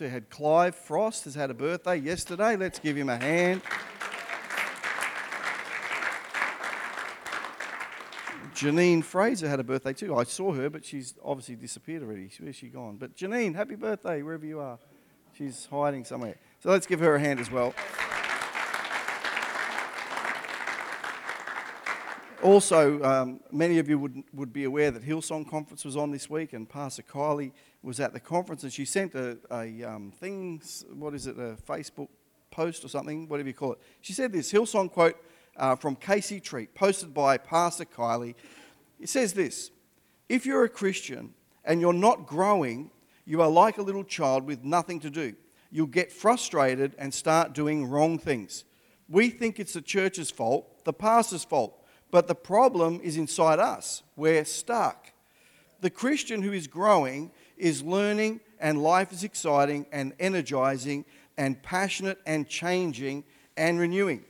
We had Clive Frost has had a birthday yesterday. Let's give him a hand. Janine Fraser had a birthday too. I saw her, but she's obviously disappeared already. Where's she gone? But Janine, happy birthday wherever you are. She's hiding somewhere. So let's give her a hand as well. Also, um, many of you would, would be aware that Hillsong Conference was on this week, and Pastor Kylie was at the conference, and she sent a, a um, thing, what is it, a Facebook post or something, whatever you call it. She said this Hillsong quote uh, from Casey Treat, posted by Pastor Kylie. It says this If you're a Christian and you're not growing, you are like a little child with nothing to do. You'll get frustrated and start doing wrong things. We think it's the church's fault, the pastor's fault but the problem is inside us. We're stuck. The Christian who is growing is learning, and life is exciting and energizing and passionate and changing and renewing.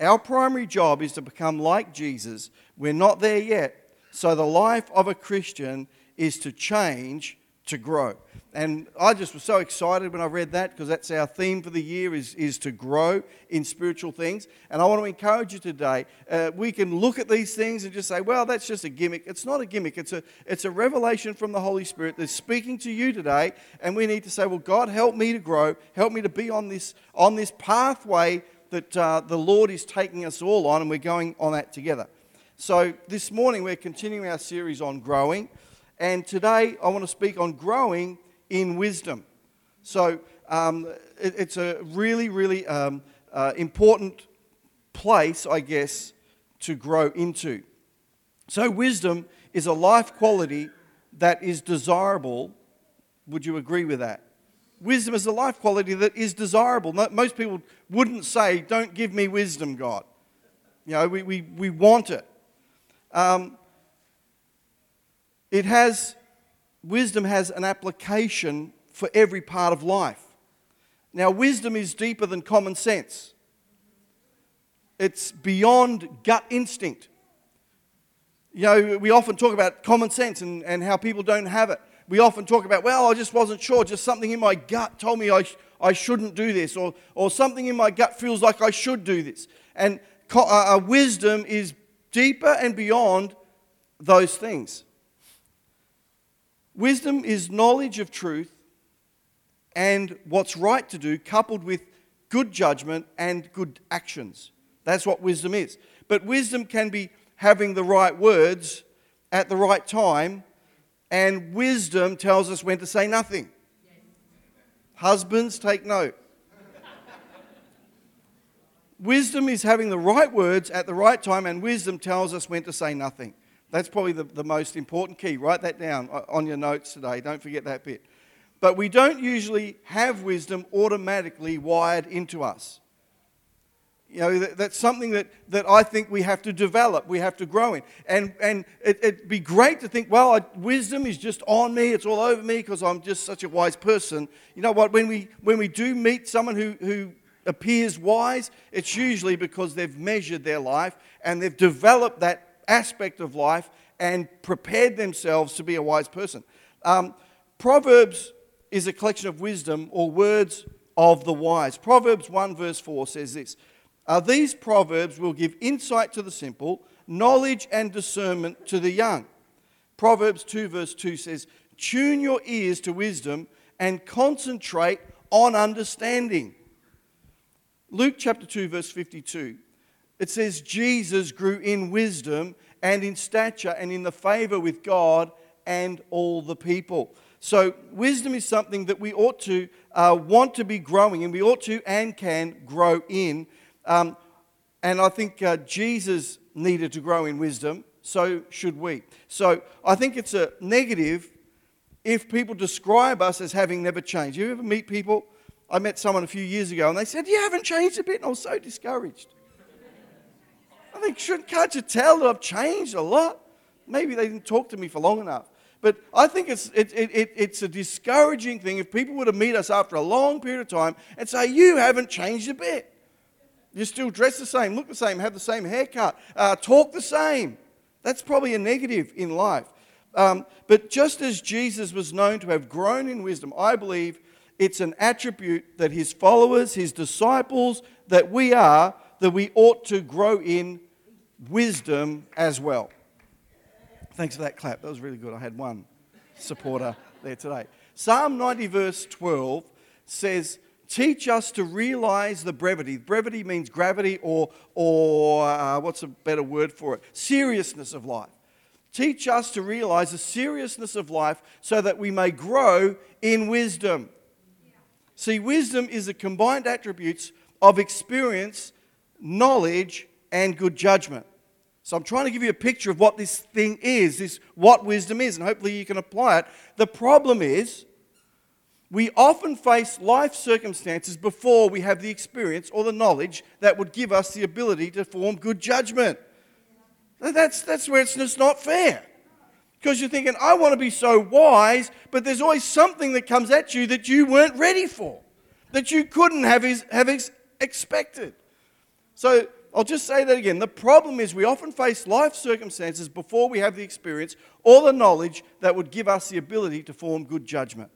Our primary job is to become like Jesus. We're not there yet. So the life of a Christian is to change to grow. And I just was so excited when I read that because that's our theme for the year is, is to grow in spiritual things. And I want to encourage you today. Uh, we can look at these things and just say, well, that's just a gimmick. It's not a gimmick. It's a, it's a revelation from the Holy Spirit that's speaking to you today. And we need to say, well, God, help me to grow. Help me to be on this, on this pathway that uh, the Lord is taking us all on. And we're going on that together. So this morning we're continuing our series on growing. And today I want to speak on growing in wisdom. So um, it, it's a really, really um, uh, important place, I guess, to grow into. So, wisdom is a life quality that is desirable. Would you agree with that? Wisdom is a life quality that is desirable. Most people wouldn't say, Don't give me wisdom, God. You know, we, we, we want it. Um, it has, wisdom has an application for every part of life. Now, wisdom is deeper than common sense, it's beyond gut instinct. You know, we often talk about common sense and, and how people don't have it. We often talk about, well, I just wasn't sure, just something in my gut told me I, sh- I shouldn't do this, or, or something in my gut feels like I should do this. And co- uh, uh wisdom is deeper and beyond those things. Wisdom is knowledge of truth and what's right to do, coupled with good judgment and good actions. That's what wisdom is. But wisdom can be having the right words at the right time, and wisdom tells us when to say nothing. Husbands, take note. wisdom is having the right words at the right time, and wisdom tells us when to say nothing. That's probably the, the most important key. Write that down uh, on your notes today. Don't forget that bit. But we don't usually have wisdom automatically wired into us. You know, that, that's something that, that I think we have to develop, we have to grow in. And, and it, would be great to think, well, I, wisdom is just on me, it's all over me because I'm just such a wise person. You know what? When we, when we do meet someone who, who appears wise, it's usually because they've measured their life and they've developed that aspect of life and prepared themselves to be a wise person. Um, Proverbs is a collection of wisdom or words of the wise. Proverbs 1, verse 4 says this uh, These proverbs will give insight to the simple, knowledge and discernment to the young. Proverbs 2, verse 2 says, Tune your ears to wisdom and concentrate on understanding. Luke chapter 2, verse 52 it says Jesus grew in wisdom and in stature and in the favor with God and all the people. So, wisdom is something that we ought to uh, want to be growing, and we ought to and can grow in. Um, and I think uh, Jesus needed to grow in wisdom, so should we. So, I think it's a negative if people describe us as having never changed. You ever meet people? I met someone a few years ago, and they said, You haven't changed a bit, and I was so discouraged. I think, shouldn't, can't you tell that I've changed a lot? Maybe they didn't talk to me for long enough. But I think it's, it, it, it's a discouraging thing if people were to meet us after a long period of time and say, You haven't changed a bit. You still dress the same, look the same, have the same haircut, uh, talk the same. That's probably a negative in life. Um, but just as Jesus was known to have grown in wisdom, I believe it's an attribute that his followers, his disciples, that we are, that we ought to grow in wisdom as well. Thanks for that clap. That was really good. I had one supporter there today. Psalm 90, verse 12 says, Teach us to realize the brevity. Brevity means gravity, or, or uh, what's a better word for it? Seriousness of life. Teach us to realize the seriousness of life so that we may grow in wisdom. See, wisdom is the combined attributes of experience, knowledge, and good judgment. So I'm trying to give you a picture of what this thing is, this what wisdom is, and hopefully you can apply it. The problem is we often face life circumstances before we have the experience or the knowledge that would give us the ability to form good judgment. That's, that's where it's just not fair. Because you're thinking, I want to be so wise, but there's always something that comes at you that you weren't ready for, that you couldn't have, have expected. So I'll just say that again. The problem is we often face life circumstances before we have the experience or the knowledge that would give us the ability to form good judgment.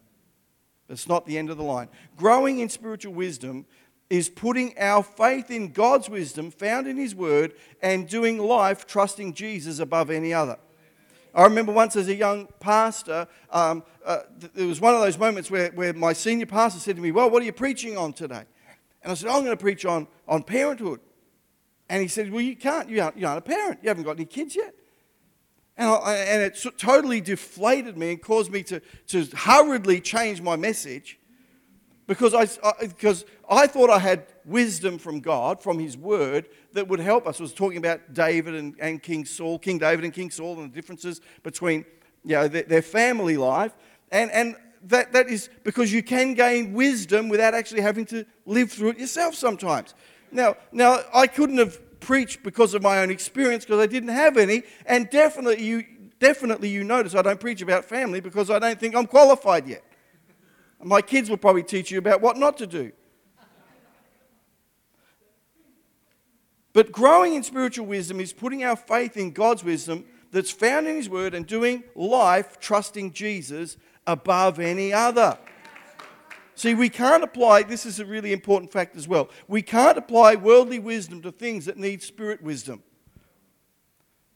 That's not the end of the line. Growing in spiritual wisdom is putting our faith in God's wisdom found in His Word and doing life trusting Jesus above any other. I remember once as a young pastor, um, uh, th- there was one of those moments where, where my senior pastor said to me, Well, what are you preaching on today? And I said, I'm going to preach on, on parenthood. And he said, Well, you can't. You aren't, you aren't a parent. You haven't got any kids yet. And, I, and it totally deflated me and caused me to, to hurriedly change my message because I, because I thought I had wisdom from God, from His Word, that would help us. I was talking about David and, and King Saul, King David and King Saul, and the differences between you know, their, their family life. And, and that, that is because you can gain wisdom without actually having to live through it yourself sometimes. Now, now I couldn't have preached because of my own experience because I didn't have any. And definitely you, definitely you notice I don't preach about family because I don't think I'm qualified yet. My kids will probably teach you about what not to do. But growing in spiritual wisdom is putting our faith in God's wisdom that's found in His Word and doing life trusting Jesus above any other. See, we can't apply, this is a really important fact as well. We can't apply worldly wisdom to things that need spirit wisdom.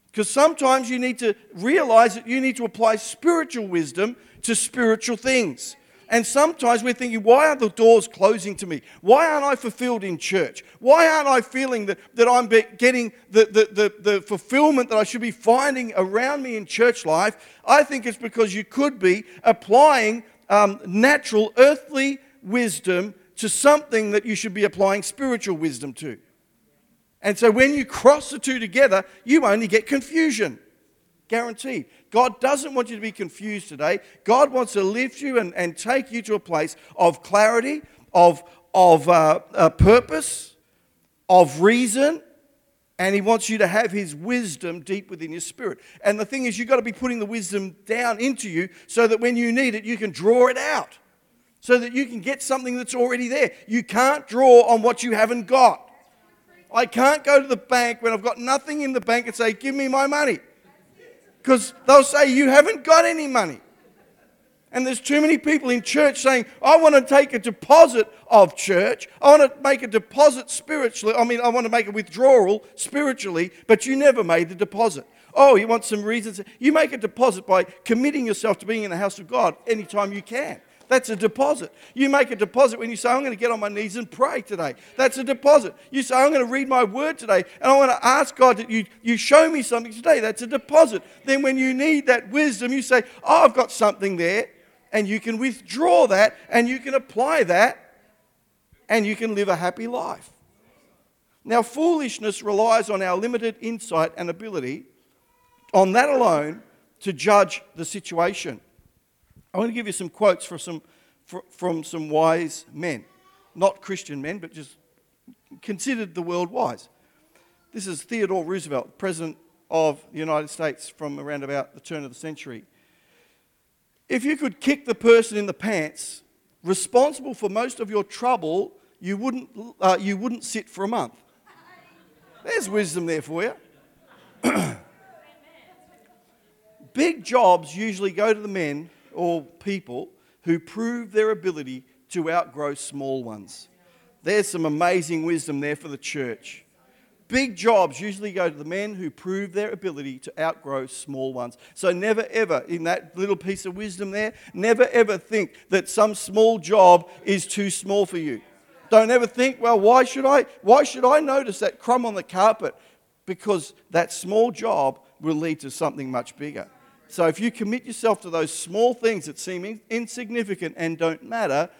Because sometimes you need to realize that you need to apply spiritual wisdom to spiritual things. And sometimes we're thinking, why are the doors closing to me? Why aren't I fulfilled in church? Why aren't I feeling that, that I'm getting the, the, the, the fulfillment that I should be finding around me in church life? I think it's because you could be applying um, natural, earthly wisdom to something that you should be applying spiritual wisdom to. And so when you cross the two together, you only get confusion. Guaranteed. God doesn't want you to be confused today. God wants to lift you and, and take you to a place of clarity, of, of uh, uh, purpose, of reason, and He wants you to have His wisdom deep within your spirit. And the thing is, you've got to be putting the wisdom down into you so that when you need it, you can draw it out, so that you can get something that's already there. You can't draw on what you haven't got. I can't go to the bank when I've got nothing in the bank and say, Give me my money. Because they'll say, You haven't got any money. And there's too many people in church saying, I want to take a deposit of church. I want to make a deposit spiritually. I mean, I want to make a withdrawal spiritually, but you never made the deposit. Oh, you want some reasons? You make a deposit by committing yourself to being in the house of God anytime you can. That's a deposit. You make a deposit when you say, I'm going to get on my knees and pray today. That's a deposit. You say, I'm going to read my word today and I want to ask God that you, you show me something today. That's a deposit. Then when you need that wisdom, you say, Oh, I've got something there. And you can withdraw that and you can apply that and you can live a happy life. Now, foolishness relies on our limited insight and ability, on that alone, to judge the situation. I want to give you some quotes from some, from some wise men. Not Christian men, but just considered the world wise. This is Theodore Roosevelt, President of the United States from around about the turn of the century. If you could kick the person in the pants responsible for most of your trouble, you wouldn't, uh, you wouldn't sit for a month. There's wisdom there for you. Big jobs usually go to the men or people who prove their ability to outgrow small ones. There's some amazing wisdom there for the church. Big jobs usually go to the men who prove their ability to outgrow small ones. So, never ever, in that little piece of wisdom there, never ever think that some small job is too small for you. Don't ever think, well, why should I, why should I notice that crumb on the carpet? Because that small job will lead to something much bigger. So, if you commit yourself to those small things that seem insignificant and don't matter,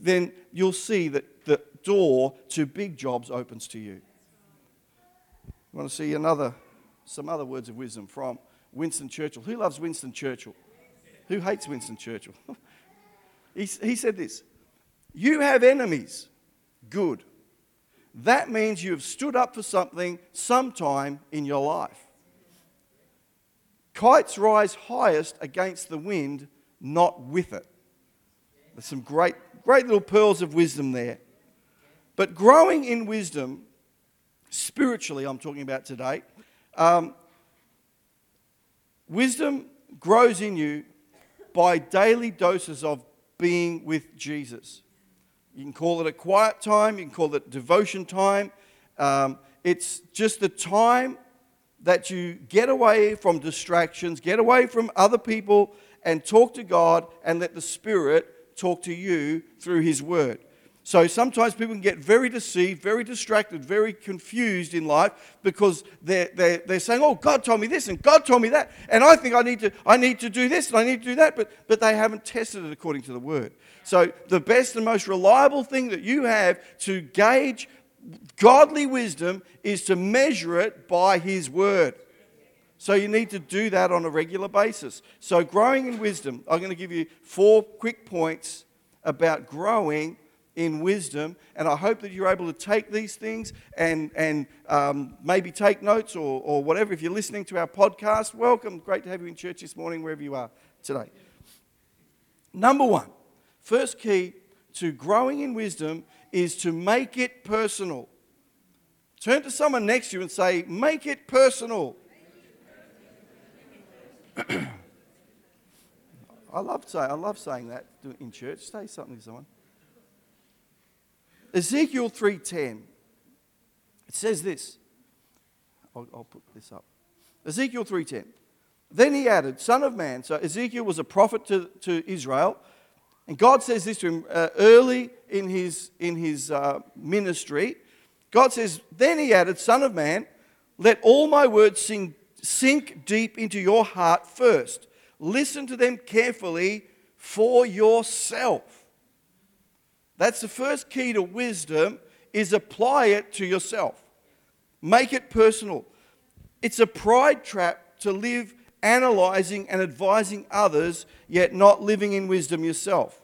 then you'll see that the door to big jobs opens to you. I want to see another, some other words of wisdom from Winston Churchill. Who loves Winston Churchill? Who hates Winston Churchill? he, he said this You have enemies. Good. That means you have stood up for something sometime in your life. Kites rise highest against the wind, not with it. There's some great, great little pearls of wisdom there. But growing in wisdom spiritually, I'm talking about today. Um, wisdom grows in you by daily doses of being with Jesus. You can call it a quiet time, you can call it devotion time. Um, it's just the time that you get away from distractions, get away from other people, and talk to God, and let the Spirit talk to you through His Word. So sometimes people can get very deceived, very distracted, very confused in life because they're, they're, they're saying, Oh, God told me this and God told me that. And I think I need to, I need to do this and I need to do that. But, but they haven't tested it according to the word. So the best and most reliable thing that you have to gauge godly wisdom is to measure it by His word. So you need to do that on a regular basis. So growing in wisdom, I'm going to give you four quick points about growing in wisdom. And I hope that you're able to take these things and, and um, maybe take notes or, or whatever. If you're listening to our podcast, welcome. Great to have you in church this morning, wherever you are today. Number one, first key to growing in wisdom is to make it personal. Turn to someone next to you and say, Make it personal. I love, saying, I love saying that in church. Say something to someone. Ezekiel 3:10. It says this. I'll, I'll put this up. Ezekiel 3:10. Then he added, Son of man. So Ezekiel was a prophet to, to Israel. And God says this to him uh, early in his, in his uh, ministry. God says, Then he added, Son of man, let all my words sing, sink deep into your heart first. Listen to them carefully for yourself. That's the first key to wisdom is apply it to yourself. Make it personal. It's a pride trap to live analyzing and advising others, yet not living in wisdom yourself.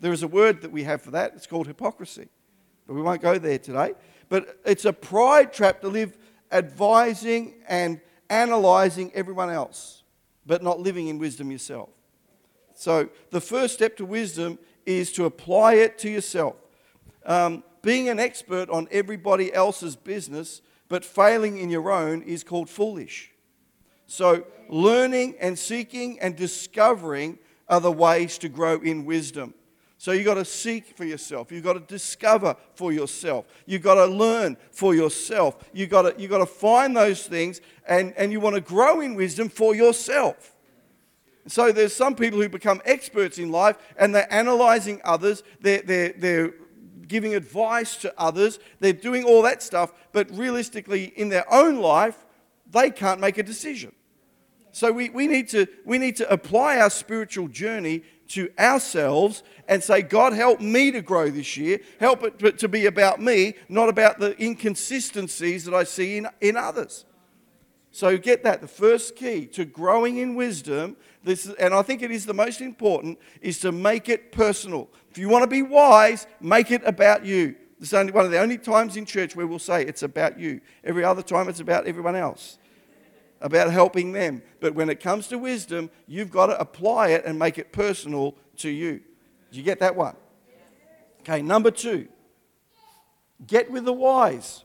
There is a word that we have for that. It's called hypocrisy. But we won't go there today. But it's a pride trap to live advising and analyzing everyone else, but not living in wisdom yourself. So the first step to wisdom is to apply it to yourself. Um, being an expert on everybody else's business but failing in your own is called foolish. So, learning and seeking and discovering are the ways to grow in wisdom. So, you've got to seek for yourself. You've got to discover for yourself. You've got to learn for yourself. You've got to, you've got to find those things and, and you want to grow in wisdom for yourself. So there's some people who become experts in life and they're analyzing others, they're, they're, they're giving advice to others, they're doing all that stuff, but realistically, in their own life, they can't make a decision. So we, we, need to, we need to apply our spiritual journey to ourselves and say, God, help me to grow this year. Help it to be about me, not about the inconsistencies that I see in, in others. So get that. The first key to growing in wisdom, this, and I think it is the most important, is to make it personal. If you want to be wise, make it about you. This is only one of the only times in church where we'll say it's about you. Every other time it's about everyone else, about helping them. But when it comes to wisdom, you've got to apply it and make it personal to you. Do you get that one? Okay, number two, get with the wise.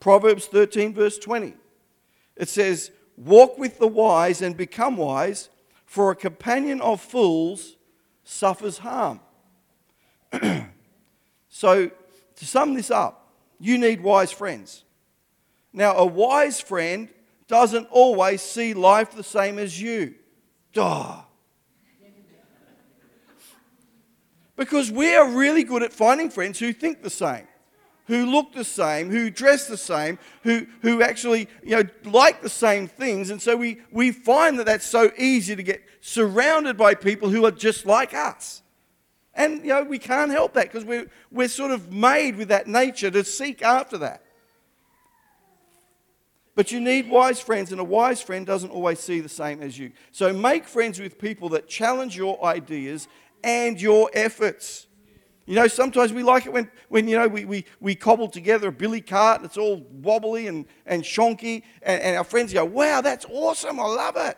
Proverbs 13, verse 20. It says, Walk with the wise and become wise, for a companion of fools suffers harm. so, to sum this up, you need wise friends. Now, a wise friend doesn't always see life the same as you. Duh. Because we are really good at finding friends who think the same, who look the same, who dress the same, who, who actually you know, like the same things. And so we, we find that that's so easy to get surrounded by people who are just like us. And you know, we can't help that because we're, we're sort of made with that nature to seek after that. But you need wise friends, and a wise friend doesn't always see the same as you. So make friends with people that challenge your ideas and your efforts. You know, sometimes we like it when, when you know, we, we, we cobble together a billy cart and it's all wobbly and, and shonky, and, and our friends go, wow, that's awesome, I love it.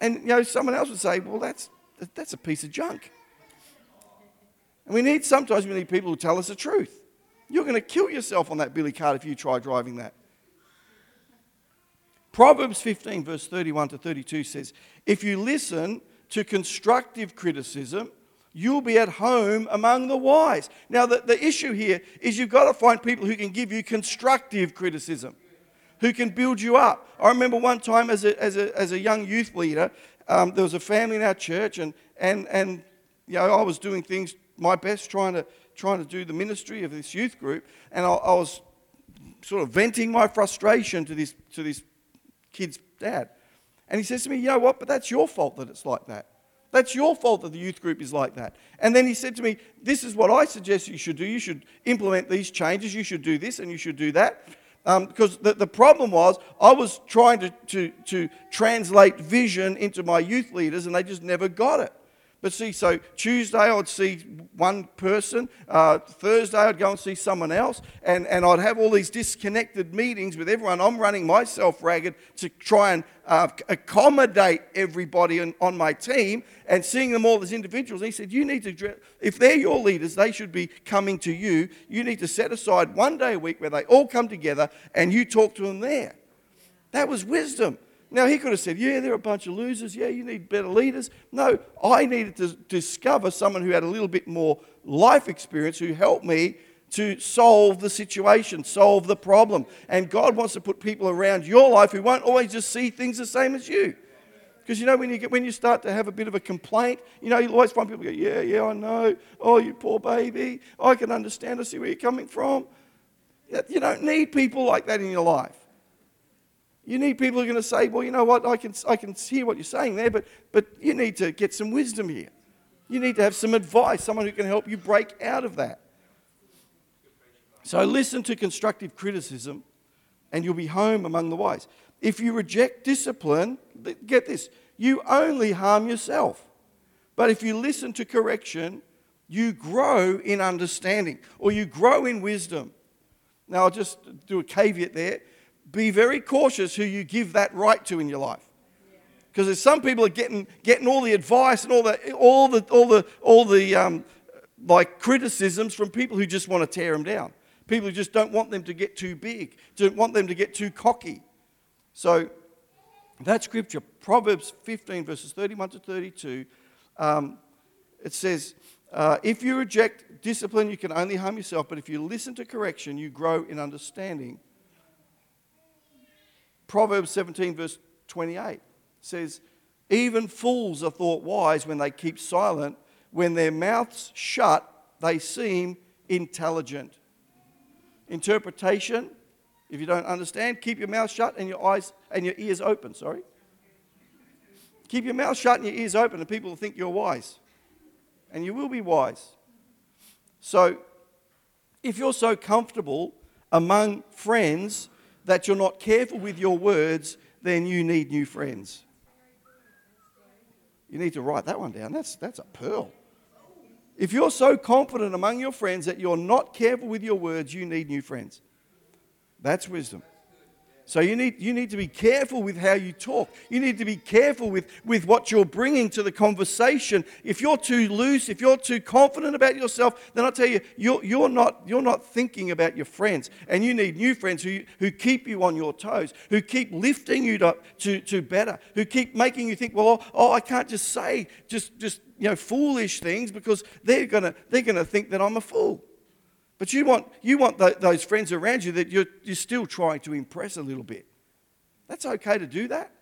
And, you know, someone else would say, well, that's, that's a piece of junk. And we need, sometimes we need people who tell us the truth. You're going to kill yourself on that billy cart if you try driving that. Proverbs 15, verse 31 to 32 says, If you listen to constructive criticism, you'll be at home among the wise. Now, the, the issue here is you've got to find people who can give you constructive criticism, who can build you up. I remember one time as a, as a, as a young youth leader, um, there was a family in our church, and, and, and you know, I was doing things my best trying to, trying to do the ministry of this youth group, and I, I was sort of venting my frustration to this, to this kid's dad. And he says to me, You know what? But that's your fault that it's like that. That's your fault that the youth group is like that. And then he said to me, This is what I suggest you should do. You should implement these changes. You should do this and you should do that. Um, because the, the problem was, I was trying to, to, to translate vision into my youth leaders and they just never got it. But see, so Tuesday I'd see one person, uh, Thursday I'd go and see someone else, and, and I'd have all these disconnected meetings with everyone. I'm running myself ragged to try and uh, accommodate everybody on, on my team and seeing them all as individuals. he said, You need to, if they're your leaders, they should be coming to you. You need to set aside one day a week where they all come together and you talk to them there. That was wisdom. Now, he could have said, Yeah, they're a bunch of losers. Yeah, you need better leaders. No, I needed to discover someone who had a little bit more life experience who helped me to solve the situation, solve the problem. And God wants to put people around your life who won't always just see things the same as you. Because you know, when you, get, when you start to have a bit of a complaint, you know, you always find people go, Yeah, yeah, I know. Oh, you poor baby. I can understand. I see where you're coming from. You don't need people like that in your life. You need people who are going to say, well, you know what, I can, I can hear what you're saying there, but, but you need to get some wisdom here. You need to have some advice, someone who can help you break out of that. So listen to constructive criticism, and you'll be home among the wise. If you reject discipline, get this, you only harm yourself. But if you listen to correction, you grow in understanding or you grow in wisdom. Now, I'll just do a caveat there be very cautious who you give that right to in your life. Because there's some people are getting, getting all the advice and all the, all the, all the, all the um, like criticisms from people who just want to tear them down. People who just don't want them to get too big, don't want them to get too cocky. So that scripture, Proverbs 15, verses 31 to 32, um, it says, uh, If you reject discipline, you can only harm yourself, but if you listen to correction, you grow in understanding. Proverbs 17, verse 28 says, Even fools are thought wise when they keep silent. When their mouths shut, they seem intelligent. Interpretation, if you don't understand, keep your mouth shut and your eyes and your ears open, sorry. Keep your mouth shut and your ears open, and people will think you're wise. And you will be wise. So, if you're so comfortable among friends that you're not careful with your words, then you need new friends. You need to write that one down. That's, that's a pearl. If you're so confident among your friends that you're not careful with your words, you need new friends. That's wisdom. So you need, you need to be careful with how you talk. You need to be careful with, with what you're bringing to the conversation. If you're too loose, if you're too confident about yourself, then I tell you, you're, you're, not, you're not thinking about your friends. And you need new friends who, who keep you on your toes, who keep lifting you to, to, to better, who keep making you think, well, oh, I can't just say just, just you know, foolish things because they're going to they're gonna think that I'm a fool. But you want, you want the, those friends around you that you're, you're still trying to impress a little bit. That's okay to do that.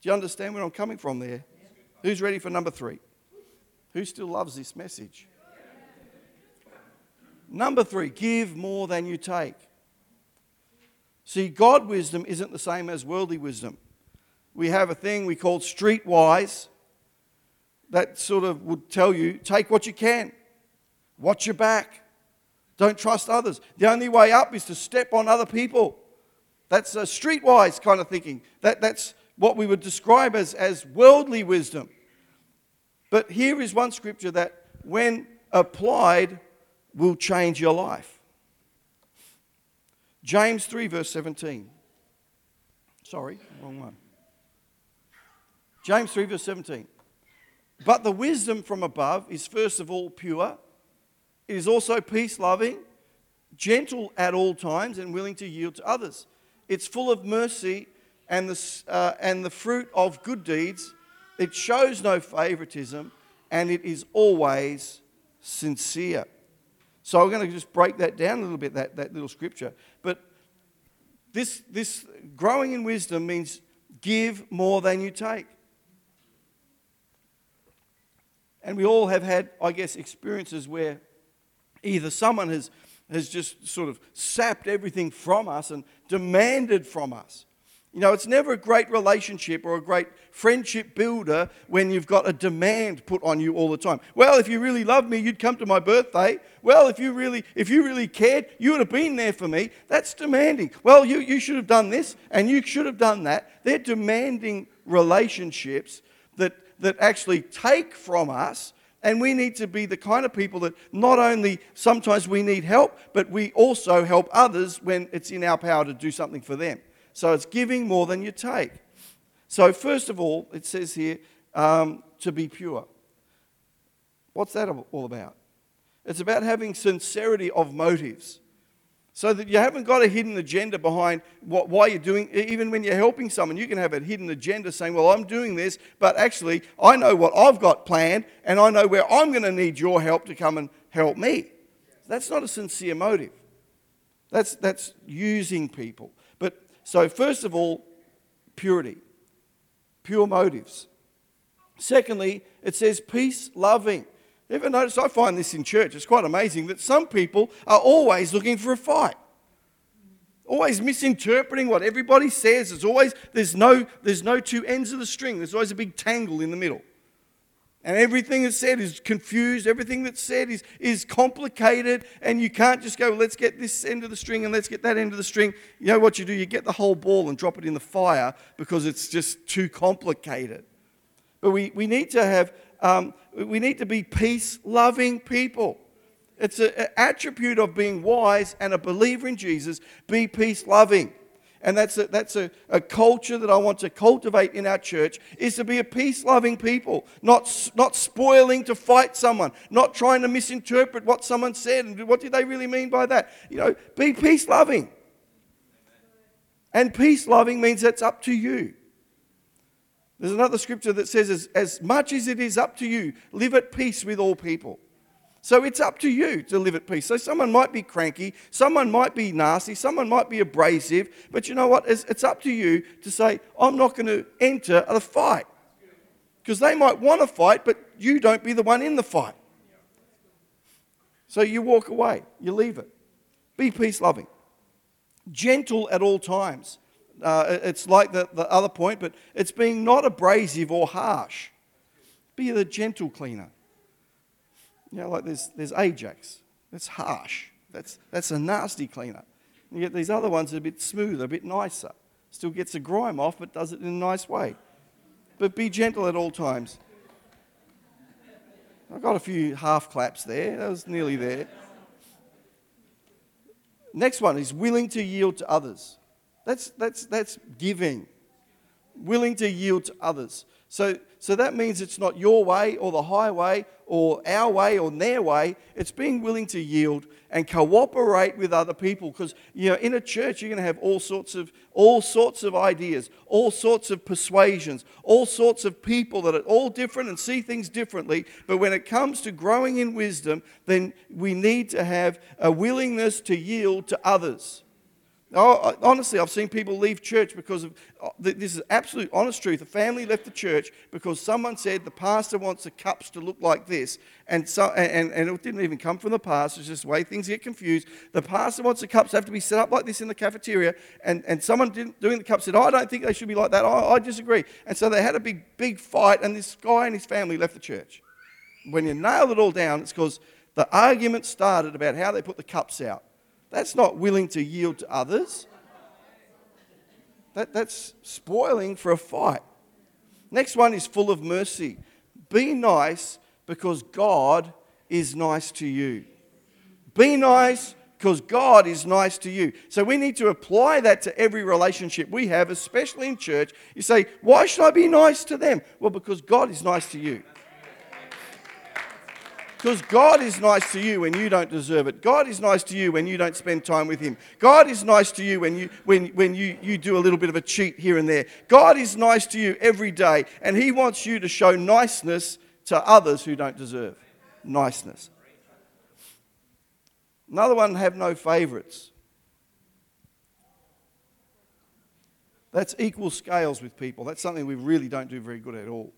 Do you understand where I'm coming from there? Who's ready for number three? Who still loves this message? Number three, give more than you take. See, God wisdom isn't the same as worldly wisdom. We have a thing we call streetwise that sort of would tell you take what you can, watch your back, don't trust others. The only way up is to step on other people. That's a streetwise kind of thinking. That, that's what we would describe as, as worldly wisdom. But here is one scripture that, when applied, will change your life. James 3, verse 17. Sorry, wrong one. James 3, verse 17. But the wisdom from above is first of all pure it is also peace loving, gentle at all times, and willing to yield to others. It's full of mercy and the, uh, and the fruit of good deeds. It shows no favoritism, and it is always sincere. So I'm going to just break that down a little bit, that, that little scripture. But this, this growing in wisdom means give more than you take. And we all have had, I guess, experiences where Either someone has, has just sort of sapped everything from us and demanded from us. You know, it's never a great relationship or a great friendship builder when you've got a demand put on you all the time. Well, if you really loved me, you'd come to my birthday. Well, if you really, if you really cared, you would have been there for me. That's demanding. Well, you, you should have done this and you should have done that. They're demanding relationships that, that actually take from us and we need to be the kind of people that not only sometimes we need help, but we also help others when it's in our power to do something for them. So it's giving more than you take. So, first of all, it says here um, to be pure. What's that all about? It's about having sincerity of motives. So that you haven't got a hidden agenda behind what, why you're doing, even when you're helping someone, you can have a hidden agenda saying, Well, I'm doing this, but actually, I know what I've got planned, and I know where I'm going to need your help to come and help me. That's not a sincere motive. That's, that's using people. But so, first of all, purity, pure motives. Secondly, it says peace loving. Ever notice? I find this in church. It's quite amazing that some people are always looking for a fight. Always misinterpreting what everybody says. There's always there's no there's no two ends of the string. There's always a big tangle in the middle. And everything that's said is confused. Everything that's said is, is complicated. And you can't just go, let's get this end of the string and let's get that end of the string. You know what you do? You get the whole ball and drop it in the fire because it's just too complicated. But we, we need to have um, we need to be peace loving people. It's an attribute of being wise and a believer in Jesus. Be peace loving. And that's, a, that's a, a culture that I want to cultivate in our church is to be a peace loving people, not, not spoiling to fight someone, not trying to misinterpret what someone said and what did they really mean by that. You know, be peace loving. And peace loving means it's up to you. There's another scripture that says, as, as much as it is up to you, live at peace with all people. So it's up to you to live at peace. So someone might be cranky, someone might be nasty, someone might be abrasive, but you know what? It's, it's up to you to say, I'm not going to enter the fight. Because they might want to fight, but you don't be the one in the fight. So you walk away, you leave it. Be peace loving, gentle at all times. Uh, it's like the, the other point, but it's being not abrasive or harsh. Be the gentle cleaner. You know, like there's, there's Ajax. That's harsh. That's, that's a nasty cleaner. You get these other ones that are a bit smoother, a bit nicer. Still gets the grime off, but does it in a nice way. But be gentle at all times. I got a few half claps there. That was nearly there. Next one is willing to yield to others. That's, that's, that's giving, willing to yield to others. So, so that means it's not your way or the highway or our way or their way. It's being willing to yield and cooperate with other people. Because you know, in a church, you're going to have all sorts of all sorts of ideas, all sorts of persuasions, all sorts of people that are all different and see things differently. But when it comes to growing in wisdom, then we need to have a willingness to yield to others. Oh, honestly, I've seen people leave church because of uh, this is absolute honest truth. A family left the church because someone said the pastor wants the cups to look like this, and so and, and it didn't even come from the pastor. It's just the way things get confused. The pastor wants the cups to have to be set up like this in the cafeteria, and, and someone doing the cups said, oh, "I don't think they should be like that. I, I disagree." And so they had a big big fight, and this guy and his family left the church. When you nail it all down, it's because the argument started about how they put the cups out. That's not willing to yield to others. That, that's spoiling for a fight. Next one is full of mercy. Be nice because God is nice to you. Be nice because God is nice to you. So we need to apply that to every relationship we have, especially in church. You say, Why should I be nice to them? Well, because God is nice to you. Because God is nice to you when you don't deserve it. God is nice to you when you don't spend time with Him. God is nice to you when you, when, when you, you do a little bit of a cheat here and there. God is nice to you every day, and He wants you to show niceness to others who don't deserve niceness. Another one, have no favorites. That's equal scales with people. That's something we really don't do very good at all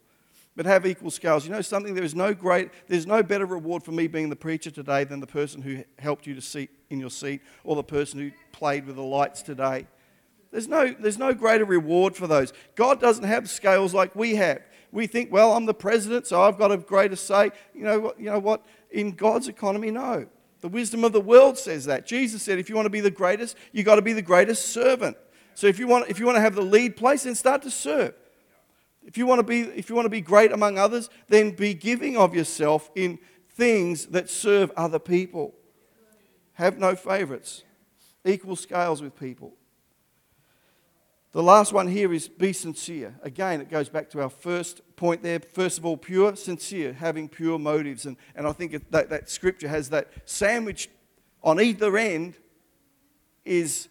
but have equal scales. You know something? There is no great, there's no better reward for me being the preacher today than the person who helped you to sit in your seat or the person who played with the lights today. There's no, there's no greater reward for those. God doesn't have scales like we have. We think, well, I'm the president, so I've got a greater say. You know, you know what? In God's economy, no. The wisdom of the world says that. Jesus said, if you want to be the greatest, you've got to be the greatest servant. So if you want, if you want to have the lead place, then start to serve. If you want to be, if you want to be great among others, then be giving of yourself in things that serve other people. Have no favorites. Equal scales with people. The last one here is be sincere. Again, it goes back to our first point there. First of all, pure, sincere, having pure motives. And, and I think that, that scripture has that sandwich on either end is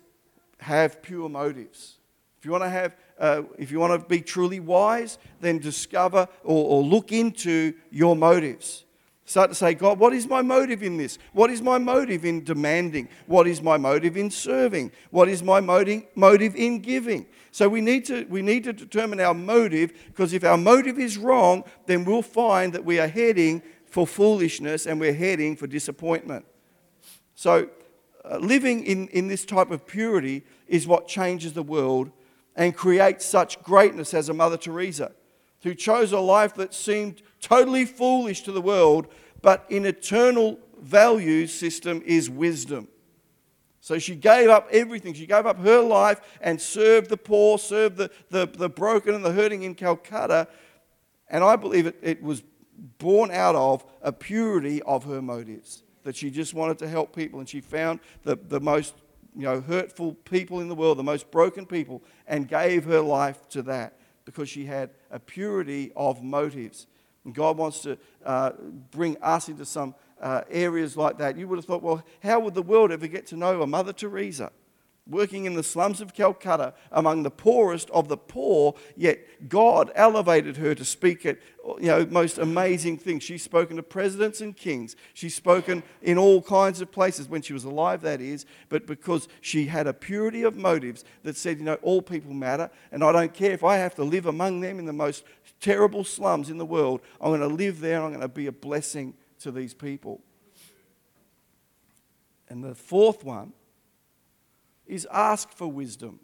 have pure motives. If you want to have uh, if you want to be truly wise, then discover or, or look into your motives. Start to say, God, what is my motive in this? What is my motive in demanding? What is my motive in serving? What is my motive, motive in giving? So we need, to, we need to determine our motive because if our motive is wrong, then we'll find that we are heading for foolishness and we're heading for disappointment. So uh, living in, in this type of purity is what changes the world and create such greatness as a Mother Teresa, who chose a life that seemed totally foolish to the world, but in eternal value system is wisdom. So she gave up everything. She gave up her life and served the poor, served the, the, the broken and the hurting in Calcutta. And I believe it, it was born out of a purity of her motives, that she just wanted to help people. And she found the, the most you know, hurtful people in the world, the most broken people, and gave her life to that because she had a purity of motives. And God wants to uh, bring us into some uh, areas like that. You would have thought, well, how would the world ever get to know a Mother Teresa? Working in the slums of Calcutta among the poorest of the poor, yet God elevated her to speak at you know, most amazing things. She's spoken to presidents and kings. She's spoken in all kinds of places when she was alive, that is, but because she had a purity of motives that said, you know, all people matter, and I don't care if I have to live among them in the most terrible slums in the world, I'm going to live there I'm going to be a blessing to these people. And the fourth one is ask for wisdom.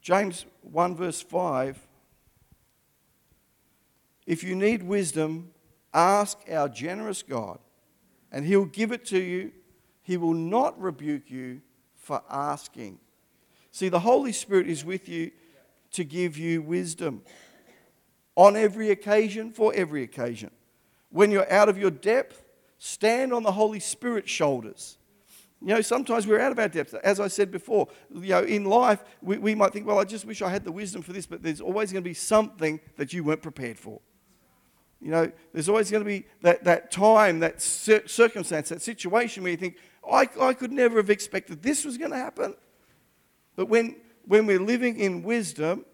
James 1, verse 5 If you need wisdom, ask our generous God, and He'll give it to you. He will not rebuke you for asking. See, the Holy Spirit is with you to give you wisdom on every occasion, for every occasion. When you're out of your depth, stand on the Holy Spirit's shoulders You know, sometimes we're out of our depth. As I said before, you know, in life, we, we might think, well, I just wish I had the wisdom for this, but there's always going to be something that you weren't prepared for. You know, there's always going to be that, that time, that circumstance, that situation where you think, I, I could never have expected this was going to happen. But when, when we're living in wisdom,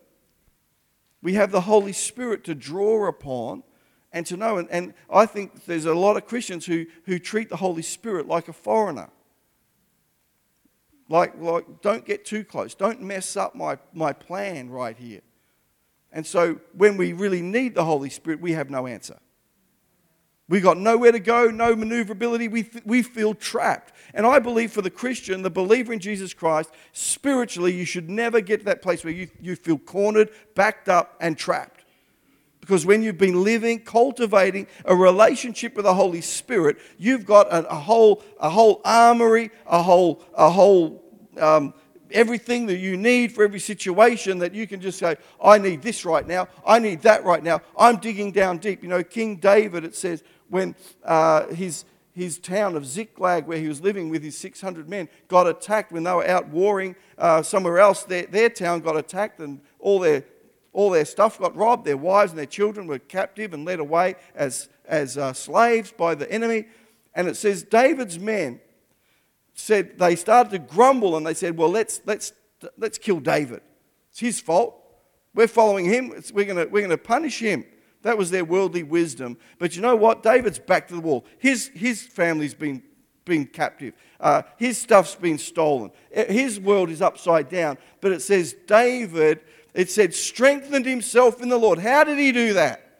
we have the Holy Spirit to draw upon and to know. And, and I think there's a lot of Christians who, who treat the Holy Spirit like a foreigner. Like, like, don't get too close. Don't mess up my, my plan right here. And so when we really need the Holy Spirit, we have no answer. We got nowhere to go, no maneuverability. We, we feel trapped. And I believe for the Christian, the believer in Jesus Christ, spiritually, you should never get to that place where you, you feel cornered, backed up, and trapped. Because when you've been living, cultivating a relationship with the Holy Spirit, you've got a, a whole, a whole armory, a whole, a whole um, everything that you need for every situation that you can just say, I need this right now. I need that right now. I'm digging down deep. You know, King David, it says, when uh, his, his town of Ziklag, where he was living with his 600 men, got attacked when they were out warring uh, somewhere else. Their, their town got attacked and all their, all their stuff got robbed. Their wives and their children were captive and led away as, as uh, slaves by the enemy. And it says David's men said they started to grumble and they said, Well, let's, let's, let's kill David. It's his fault. We're following him. It's, we're going we're to punish him. That was their worldly wisdom. But you know what? David's back to the wall. His, his family's been, been captive, uh, his stuff's been stolen. His world is upside down. But it says David, it said, strengthened himself in the Lord. How did he do that?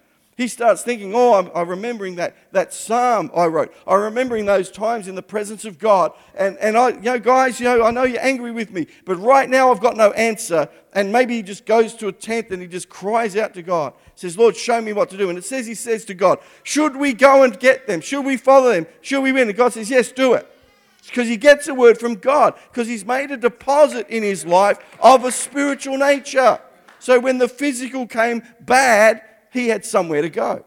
He starts thinking, oh, I'm, I'm, remembering that, that psalm I wrote. I'm remembering those times in the presence of God. And, and I, you know, guys, you know, I know you're angry with me, but right now I've got no answer. And maybe he just goes to a tent and he just cries out to God. Says, Lord, show me what to do. And it says, he says to God, should we go and get them? Should we follow them? Should we win? And God says, yes, do it. Because he gets a word from God. Because he's made a deposit in his life of a spiritual nature. So when the physical came bad, he had somewhere to go.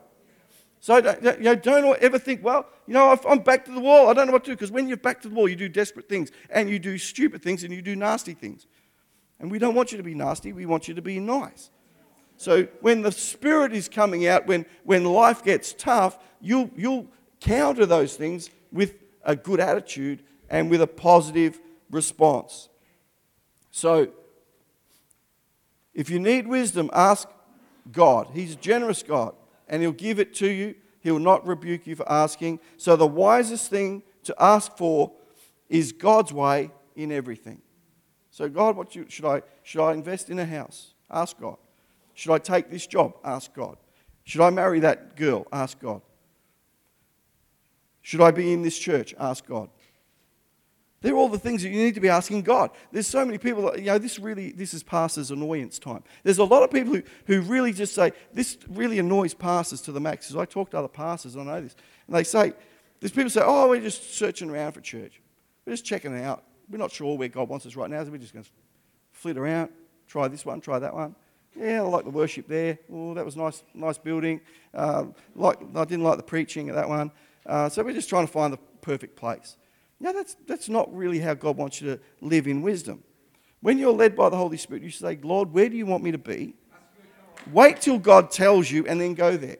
So you know, don't ever think, well, you know, I'm back to the wall. I don't know what to do. Because when you're back to the wall, you do desperate things and you do stupid things and you do nasty things. And we don't want you to be nasty, we want you to be nice. So when the Spirit is coming out, when, when life gets tough, you'll, you'll counter those things with a good attitude and with a positive response. So if you need wisdom, ask God. He's a generous God, and He'll give it to you. He'll not rebuke you for asking. So, the wisest thing to ask for is God's way in everything. So, God, what you, should, I, should I invest in a house? Ask God. Should I take this job? Ask God. Should I marry that girl? Ask God. Should I be in this church? Ask God. They're all the things that you need to be asking God. There's so many people, that, you know, this really, this is pastors' annoyance time. There's a lot of people who, who really just say, this really annoys pastors to the max. As I talk to other pastors, I know this. And they say, there's people say, oh, we're just searching around for church. We're just checking it out. We're not sure where God wants us right now, so we're just going to flit around, try this one, try that one. Yeah, I like the worship there. Oh, that was nice, nice building. Uh, like, I didn't like the preaching at that one. Uh, so we're just trying to find the perfect place. No, that's, that's not really how God wants you to live in wisdom. When you're led by the Holy Spirit, you say, Lord, where do you want me to be? Wait till God tells you and then go there.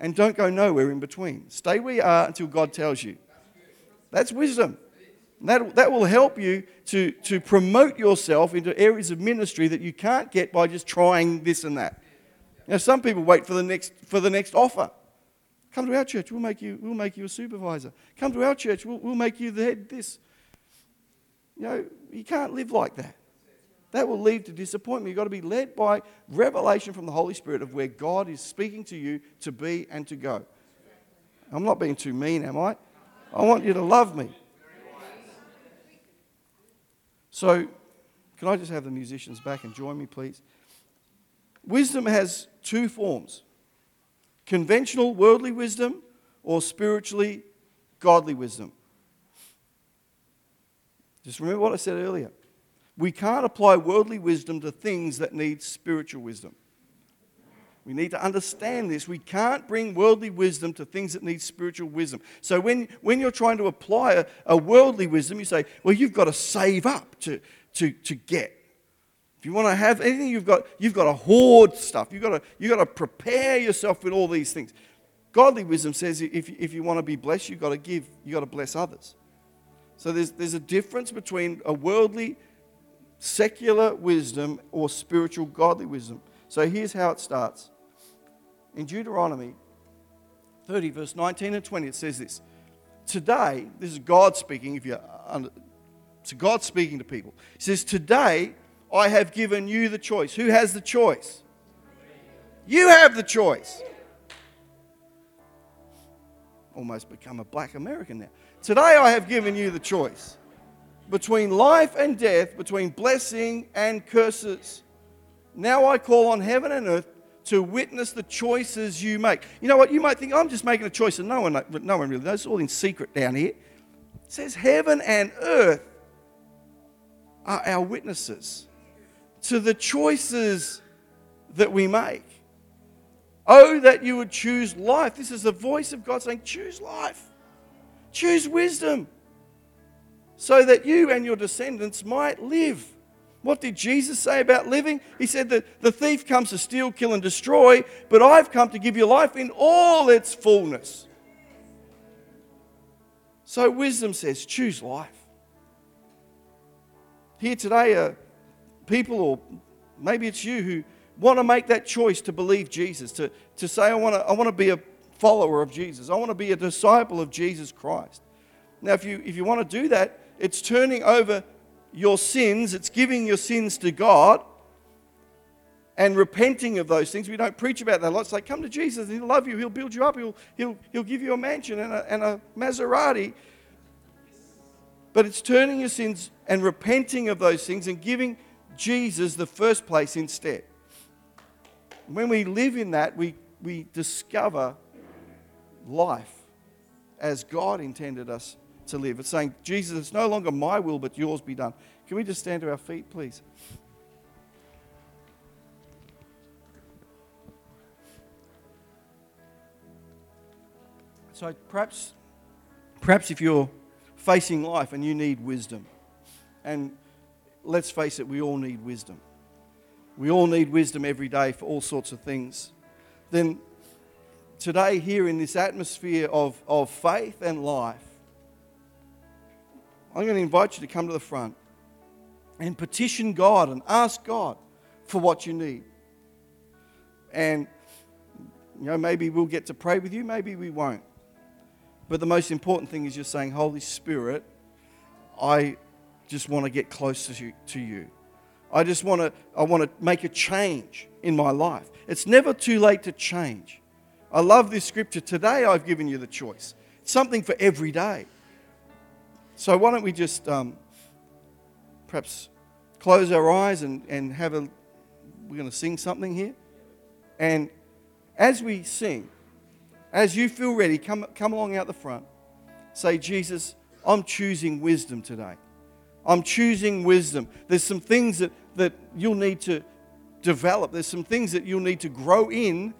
And don't go nowhere in between. Stay where you are until God tells you. That's wisdom. That, that will help you to, to promote yourself into areas of ministry that you can't get by just trying this and that. Now, some people wait for the next, for the next offer. Come to our church, we'll make you, we'll make you a supervisor. Come to our church, we'll, we'll make you the head this. You know, you can't live like that. That will lead to disappointment. You've got to be led by revelation from the Holy Spirit of where God is speaking to you to be and to go. I'm not being too mean, am I? I want you to love me. So, can I just have the musicians back and join me, please? Wisdom has two forms conventional worldly wisdom or spiritually godly wisdom. Just remember what I said earlier. We can't apply worldly wisdom to things that need spiritual wisdom. We need to understand this. We can't bring worldly wisdom to things that need spiritual wisdom. So when, when you're trying to apply a, a worldly wisdom, you say, well, you've got to save up to, to, to get. If you want to have anything, you've got, you've got to hoard stuff. You've got to, you've got to prepare yourself with all these things. Godly wisdom says if, if you want to be blessed, you've got to give, you've got to bless others. So there's, there's a difference between a worldly, secular wisdom or spiritual, godly wisdom. So here's how it starts. In Deuteronomy 30, verse 19 and 20, it says this Today, this is God speaking, if you're under, so God speaking to people. He says, Today I have given you the choice. Who has the choice? You have the choice. Almost become a black American now. Today I have given you the choice between life and death, between blessing and curses. Now I call on heaven and earth to witness the choices you make. You know what? You might think, I'm just making a choice, and no one, no one really knows. It's all in secret down here. It says, Heaven and earth are our witnesses to the choices that we make. Oh, that you would choose life. This is the voice of God saying, Choose life, choose wisdom, so that you and your descendants might live. What did Jesus say about living? He said that the thief comes to steal, kill, and destroy, but I've come to give you life in all its fullness. So wisdom says, choose life. Here today are people, or maybe it's you, who want to make that choice to believe Jesus, to, to say, I want to, I want to be a follower of Jesus, I want to be a disciple of Jesus Christ. Now, if you, if you want to do that, it's turning over your sins, it's giving your sins to God and repenting of those things. We don't preach about that a lot. It's like, come to Jesus, He'll love you, He'll build you up, He'll, he'll, he'll give you a mansion and a, and a Maserati. But it's turning your sins and repenting of those things and giving Jesus the first place instead. When we live in that, we, we discover life as God intended us to live. It's saying, Jesus, it's no longer my will, but yours be done. Can we just stand to our feet, please? So perhaps, perhaps if you're facing life and you need wisdom, and let's face it, we all need wisdom. We all need wisdom every day for all sorts of things. Then today, here in this atmosphere of, of faith and life, I'm going to invite you to come to the front and petition God and ask God for what you need. And, you know, maybe we'll get to pray with you, maybe we won't. But the most important thing is you're saying, Holy Spirit, I just want to get closer to you. I just want to, I want to make a change in my life. It's never too late to change. I love this scripture. Today I've given you the choice. It's something for every day. So why don't we just um, perhaps close our eyes and, and have a, we're going to sing something here. And as we sing, as you feel ready, come, come along out the front. Say, Jesus, I'm choosing wisdom today. I'm choosing wisdom. There's some things that, that you'll need to develop, there's some things that you'll need to grow in,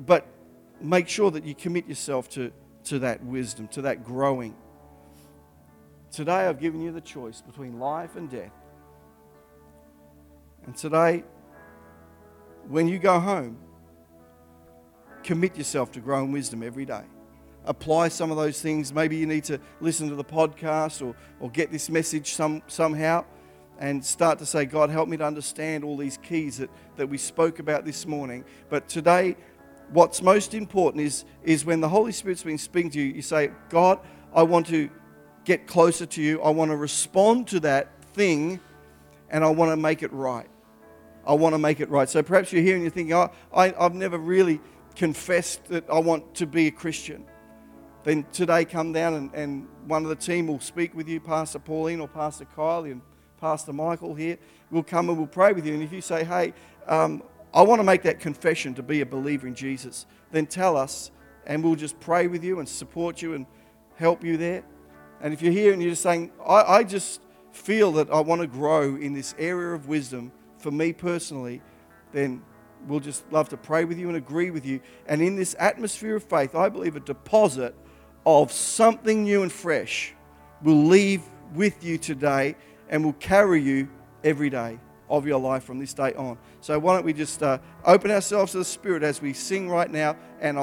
but make sure that you commit yourself to, to that wisdom, to that growing. Today I've given you the choice between life and death. And today, when you go home, commit yourself to growing wisdom every day. Apply some of those things. Maybe you need to listen to the podcast or, or get this message some, somehow and start to say, God, help me to understand all these keys that, that we spoke about this morning. But today, what's most important is, is when the Holy Spirit's been speaking to you, you say, God, I want to get closer to you. I want to respond to that thing and I want to make it right. I want to make it right. So perhaps you're here and you're thinking, oh, I, I've never really confessed that I want to be a Christian. Then today come down and, and one of the team will speak with you, Pastor Pauline or Pastor Kylie and Pastor Michael here. We'll come and we'll pray with you. And if you say, hey, um, I want to make that confession to be a believer in Jesus, then tell us and we'll just pray with you and support you and help you there. And if you're here and you're just saying, I, I just feel that I want to grow in this area of wisdom for me personally, then we'll just love to pray with you and agree with you. And in this atmosphere of faith, I believe a deposit of something new and fresh will leave with you today and will carry you every day of your life from this day on. So, why don't we just uh, open ourselves to the Spirit as we sing right now? And